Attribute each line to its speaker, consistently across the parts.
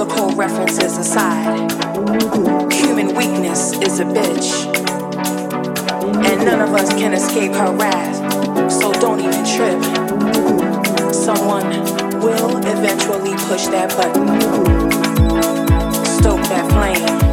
Speaker 1: biblical references aside, human weakness is a bitch. And none of us can escape her wrath, so don't even trip. Someone will eventually push that button, stoke that flame.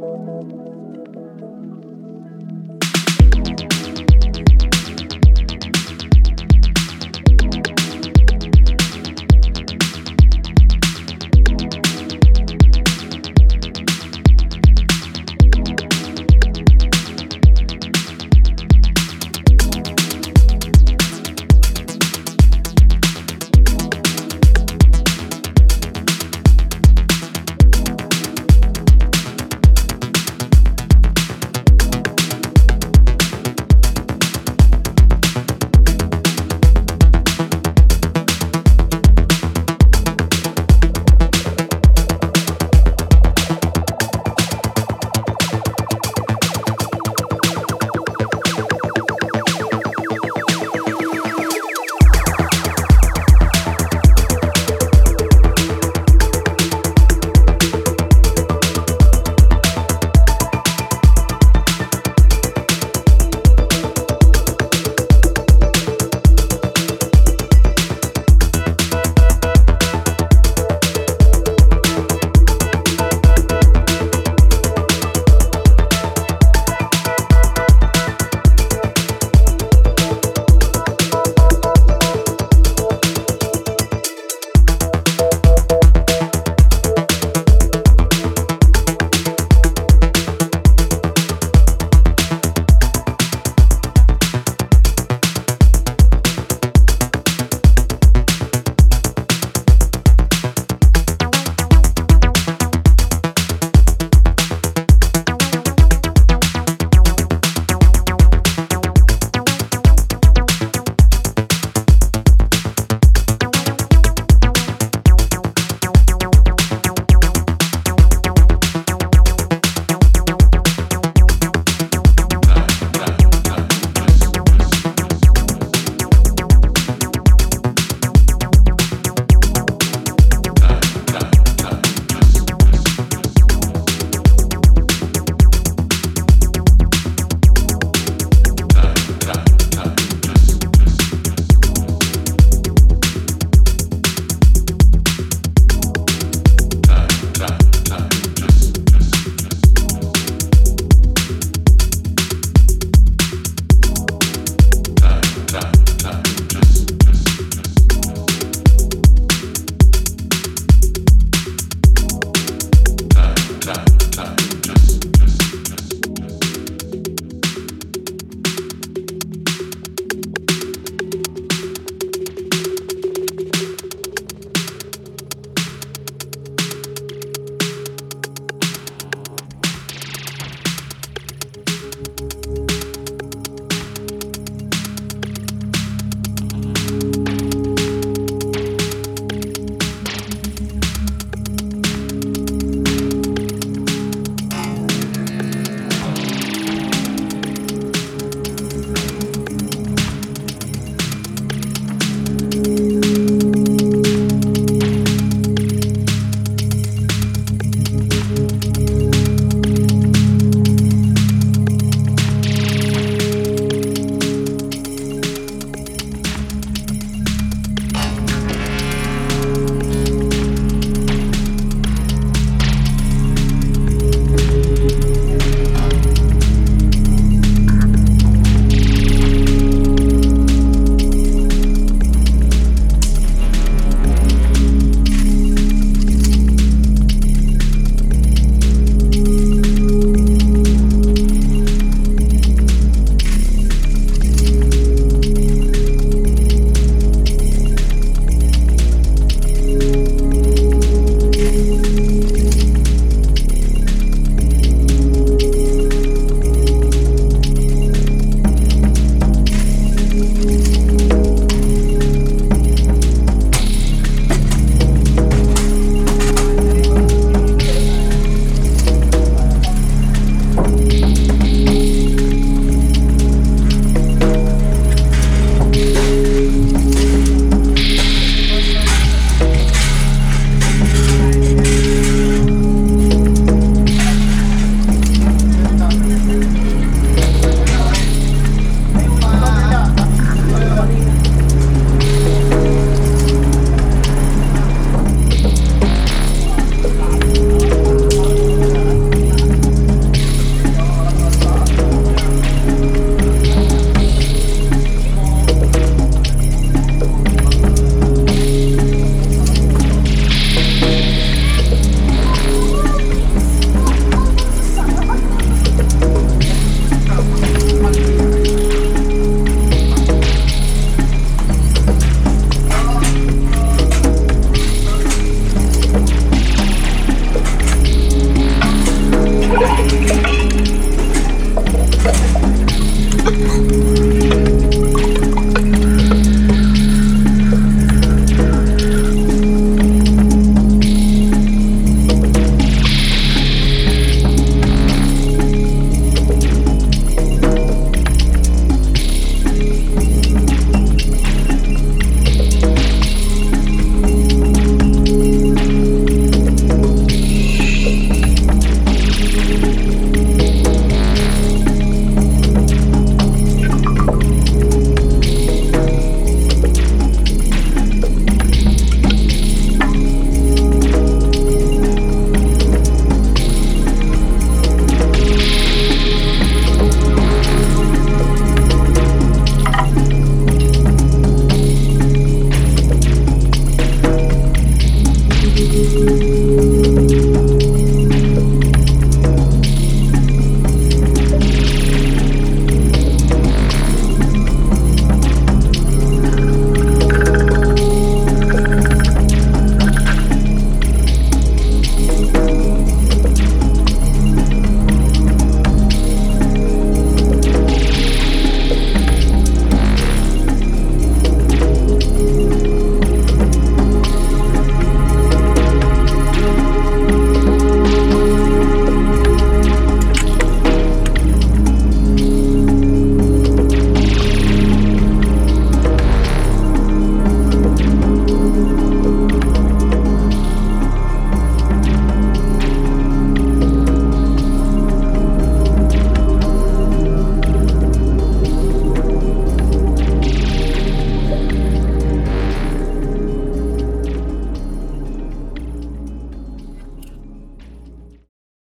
Speaker 1: Música